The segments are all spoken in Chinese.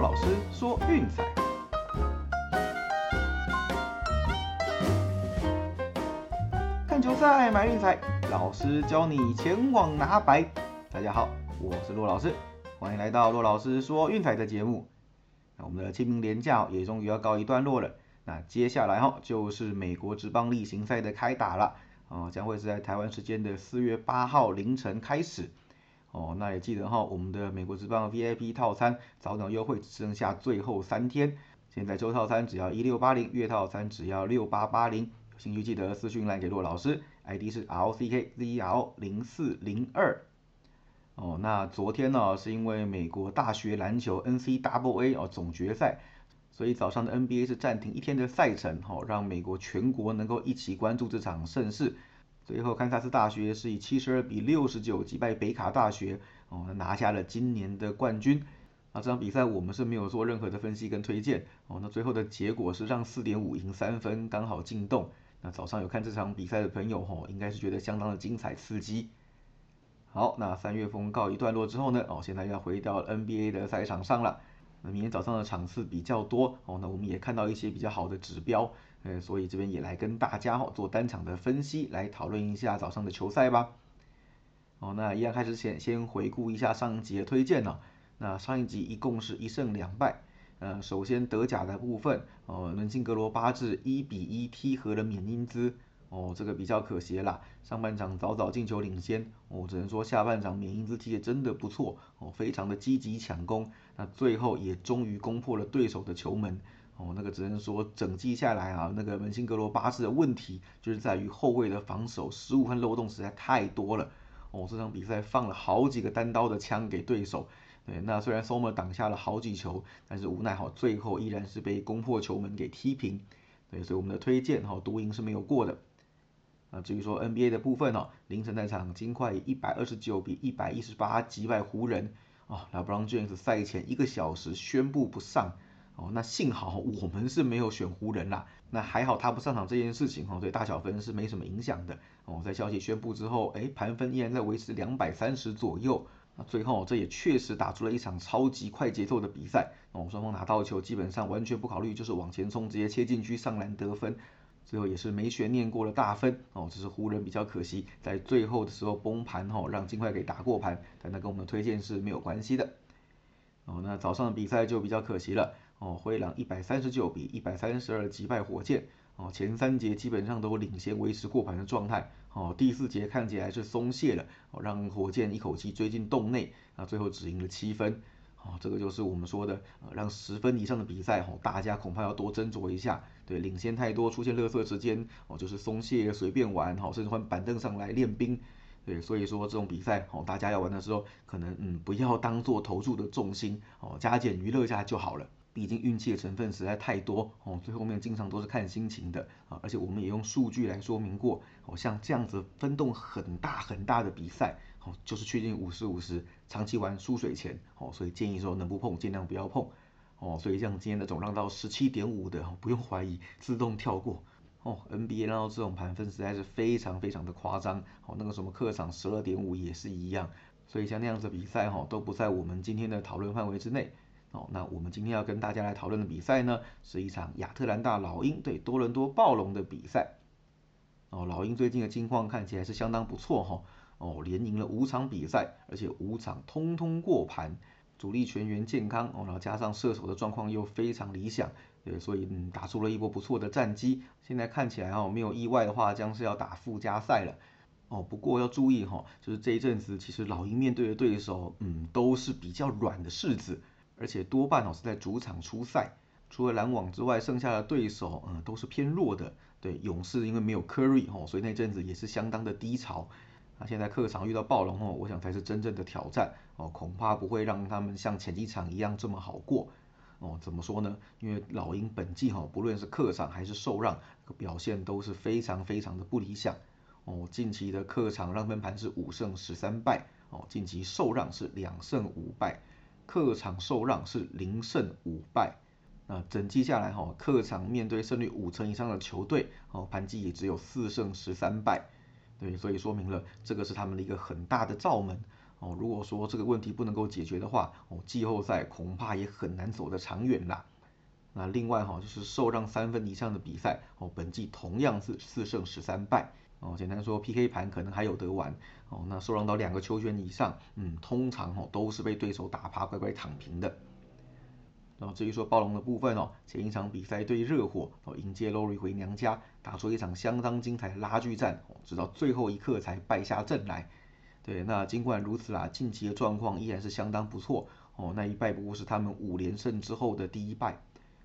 老师说运彩。看球赛买运彩，老师教你前往拿白。大家好，我是骆老师，欢迎来到骆老师说运彩的节目。那我们的清明连假也终于要告一段落了，那接下来哈就是美国职棒例行赛的开打了，哦，将会是在台湾时间的四月八号凌晨开始。哦，那也记得哈，我们的美国职棒 VIP 套餐早鸟优惠只剩下最后三天，现在周套餐只要一六八零，月套餐只要六八八零。有兴趣记得私讯来给骆老师，ID 是 LCKZL 零四零二。哦，那昨天呢是因为美国大学篮球 NCAA 哦总决赛，所以早上的 NBA 是暂停一天的赛程，哦，让美国全国能够一起关注这场盛事。最后，堪萨斯大学是以七十二比六十九击败北卡大学，哦，拿下了今年的冠军。啊这场比赛我们是没有做任何的分析跟推荐，哦，那最后的结果是让四点五赢三分，刚好进洞。那早上有看这场比赛的朋友，吼，应该是觉得相当的精彩刺激。好，那三月风告一段落之后呢，哦，现在要回到 NBA 的赛场上了。那明天早上的场次比较多，哦，那我们也看到一些比较好的指标。呃，所以这边也来跟大家哈做单场的分析，来讨论一下早上的球赛吧。哦，那一样开始前先回顾一下上一集的推荐呢。那上一集一共是一胜两败。呃，首先德甲的部分，哦，门兴格罗巴治一比一踢和了缅因兹。哦，这个比较可惜啦，上半场早早进球领先。哦，只能说下半场缅因兹踢的真的不错，哦，非常的积极抢攻。那最后也终于攻破了对手的球门。哦，那个只能说整季下来啊，那个门兴格罗巴士的问题就是在于后卫的防守失误和漏洞实在太多了。哦，这场比赛放了好几个单刀的枪给对手。对，那虽然 Sommer 挡下了好几球，但是无奈哈，最后依然是被攻破球门给踢平。对，所以我们的推荐哈，独赢是没有过的。啊，至于说 NBA 的部分哦，凌晨那场金块以一百二十九比一百一十八击败湖人。哦，LeBron James 赛前一个小时宣布不上。哦，那幸好我们是没有选湖人啦，那还好他不上场这件事情哈，对大小分是没什么影响的。哦，在消息宣布之后，哎，盘分依然在维持两百三十左右。那最后这也确实打出了一场超级快节奏的比赛。哦，双方拿到球基本上完全不考虑，就是往前冲，直接切进去上篮得分。最后也是没悬念过了大分。哦，只是湖人比较可惜，在最后的时候崩盘哈，让金块给打过盘，但那跟我们的推荐是没有关系的。哦，那早上的比赛就比较可惜了。哦，灰狼一百三十九比一百三十二击败火箭。哦，前三节基本上都领先，维持过盘的状态。哦，第四节看起来是松懈了，哦，让火箭一口气追进洞内。啊最后只赢了七分。哦，这个就是我们说的，呃，让十分以上的比赛，哦，大家恐怕要多斟酌一下。对，领先太多，出现乐色时间，哦，就是松懈，随便玩，哦，甚至换板凳上来练兵。对，所以说这种比赛，哦，大家要玩的时候，可能嗯，不要当做投注的重心，哦，加减娱乐一下就好了。毕竟运气的成分实在太多哦，最后面经常都是看心情的啊，而且我们也用数据来说明过哦，像这样子分动很大很大的比赛哦，就是确定五十五十，长期玩输水钱哦，所以建议说能不碰尽量不要碰哦，所以像今天那种让到十七点五的，不用怀疑自动跳过哦，NBA 让到这种盘分实在是非常非常的夸张哦，那个什么客场十二点五也是一样，所以像那样子比赛哈都不在我们今天的讨论范围之内。哦，那我们今天要跟大家来讨论的比赛呢，是一场亚特兰大老鹰对多伦多暴龙的比赛。哦，老鹰最近的近况看起来是相当不错哈。哦，连赢了五场比赛，而且五场通通过盘，主力全员健康哦，然后加上射手的状况又非常理想，对，所以嗯，打出了一波不错的战绩。现在看起来哦，没有意外的话，将是要打附加赛了。哦，不过要注意哈，就是这一阵子其实老鹰面对的对手，嗯，都是比较软的柿子。而且多半哦是在主场出赛，除了篮网之外，剩下的对手嗯都是偏弱的。对勇士因为没有 Curry 哦，所以那阵子也是相当的低潮。那现在客场遇到暴龙哦，我想才是真正的挑战哦，恐怕不会让他们像前几场一样这么好过哦。怎么说呢？因为老鹰本季哈，不论是客场还是受让，表现都是非常非常的不理想哦。近期的客场让分盘是五胜十三败哦，近期受让是两胜五败。客场受让是零胜五败，那整季下来哈，客场面对胜率五成以上的球队，哦，盘绩也只有四胜十三败，对，所以说明了这个是他们的一个很大的罩门，哦，如果说这个问题不能够解决的话，哦，季后赛恐怕也很难走得长远啦。那另外哈，就是受让三分以上的比赛，哦，本季同样是四胜十三败。哦，简单说，PK 盘可能还有得玩。哦，那受让到两个球权以上，嗯，通常哦都是被对手打趴，乖乖躺平的。然后至于说暴龙的部分哦，前一场比赛对热火，哦迎接 Lori 回娘家，打出一场相当精彩的拉锯战，直到最后一刻才败下阵来。对，那尽管如此啦，近期的状况依然是相当不错。哦，那一败不过是他们五连胜之后的第一败。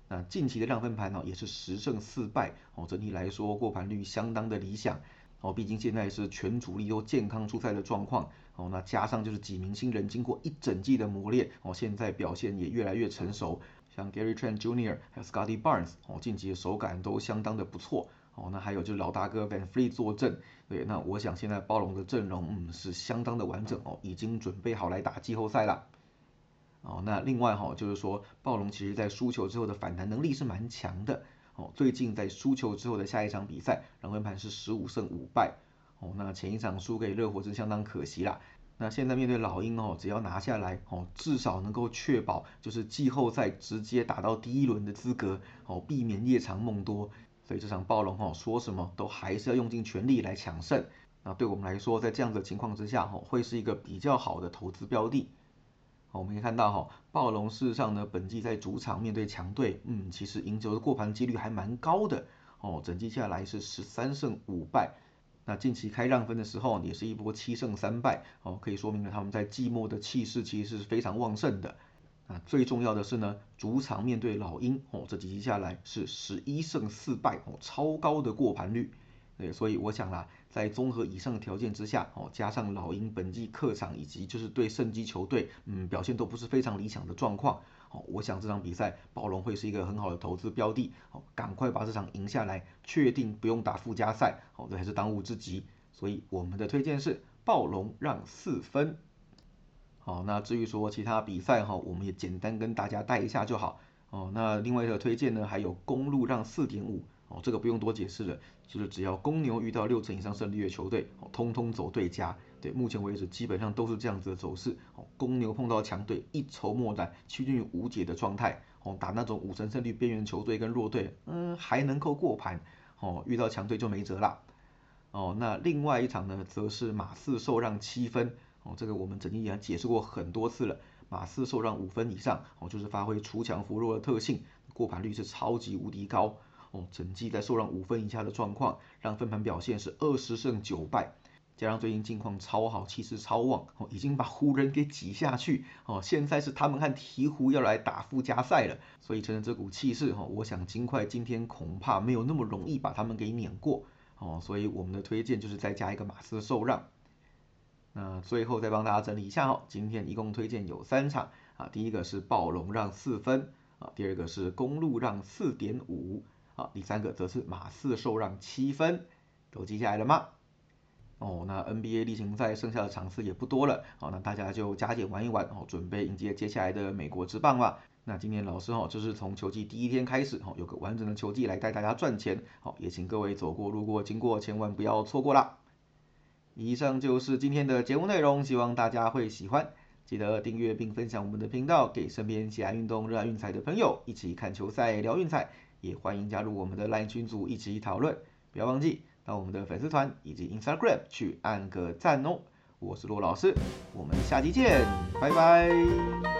那近期的让分盘呢，也是十胜四败。哦，整体来说过盘率相当的理想。哦，毕竟现在是全主力都健康出赛的状况，哦，那加上就是几名新人经过一整季的磨练，哦，现在表现也越来越成熟，像 Gary Trent Jr. 还有 Scotty Barnes，哦，近期的手感都相当的不错，哦，那还有就是老大哥 Van Fleet 坐镇，对，那我想现在暴龙的阵容，嗯，是相当的完整，哦，已经准备好来打季后赛了，哦，那另外哈，就是说暴龙其实在输球之后的反弹能力是蛮强的。哦，最近在输球之后的下一场比赛，让分盘是十五胜五败。哦，那前一场输给热火是相当可惜啦。那现在面对老鹰哦，只要拿下来哦，至少能够确保就是季后赛直接打到第一轮的资格哦，避免夜长梦多。所以这场暴龙哦，说什么都还是要用尽全力来抢胜。那对我们来说，在这样的情况之下哦，会是一个比较好的投资标的。我们可以看到哈，暴龙事实上呢，本季在主场面对强队，嗯，其实赢球的过盘几率还蛮高的哦。整季下来是十三胜五败，那近期开让分的时候也是一波七胜三败哦，可以说明了他们在季末的气势其实是非常旺盛的。那最重要的是呢，主场面对老鹰哦，这几期下来是十一胜四败哦，超高的过盘率。对，所以我想啦，在综合以上条件之下，哦，加上老鹰本季客场以及就是对胜基球队，嗯，表现都不是非常理想的状况，哦，我想这场比赛暴龙会是一个很好的投资标的，哦，赶快把这场赢下来，确定不用打附加赛，哦，这还是当务之急。所以我们的推荐是暴龙让四分。好，那至于说其他比赛哈，我们也简单跟大家带一下就好。哦，那另外一个推荐呢，还有公路让四点五。哦，这个不用多解释了，就是只要公牛遇到六成以上胜率的球队，哦，通通走对家。对，目前为止基本上都是这样子的走势。哦，公牛碰到强队一筹莫展，趋近于无解的状态。哦，打那种五成胜率边缘球队跟弱队，嗯，还能够过盘。哦，遇到强队就没辙了。哦，那另外一场呢，则是马刺受让七分。哦，这个我们曾经也解释过很多次了。马刺受让五分以上，哦，就是发挥出强扶弱的特性，过盘率是超级无敌高。哦，整季在受让五分以下的状况，让分盘表现是二十胜九败，加上最近近况超好，气势超旺，哦，已经把湖人给挤下去，哦，现在是他们和鹈鹕要来打附加赛了，所以趁着这股气势，哈，我想金块今天恐怕没有那么容易把他们给碾过，哦，所以我们的推荐就是再加一个马刺受让。那最后再帮大家整理一下，哈，今天一共推荐有三场，啊，第一个是暴龙让四分，啊，第二个是公路让四点五。好，第三个则是马刺受让七分，都记下来了吗？哦，那 NBA 例行赛剩下的场次也不多了，好，那大家就加减玩一玩，哦，准备迎接接下来的美国之棒吧。那今年老师哦，就是从球季第一天开始，哦，有个完整的球季来带大家赚钱，好，也请各位走过路过经过，千万不要错过啦。以上就是今天的节目内容，希望大家会喜欢，记得订阅并分享我们的频道，给身边喜爱运动、热爱运彩的朋友一起看球赛、聊运彩。也欢迎加入我们的 LINE 群组一起讨论，不要忘记到我们的粉丝团以及 Instagram 去按个赞哦。我是骆老师，我们下期见，拜拜。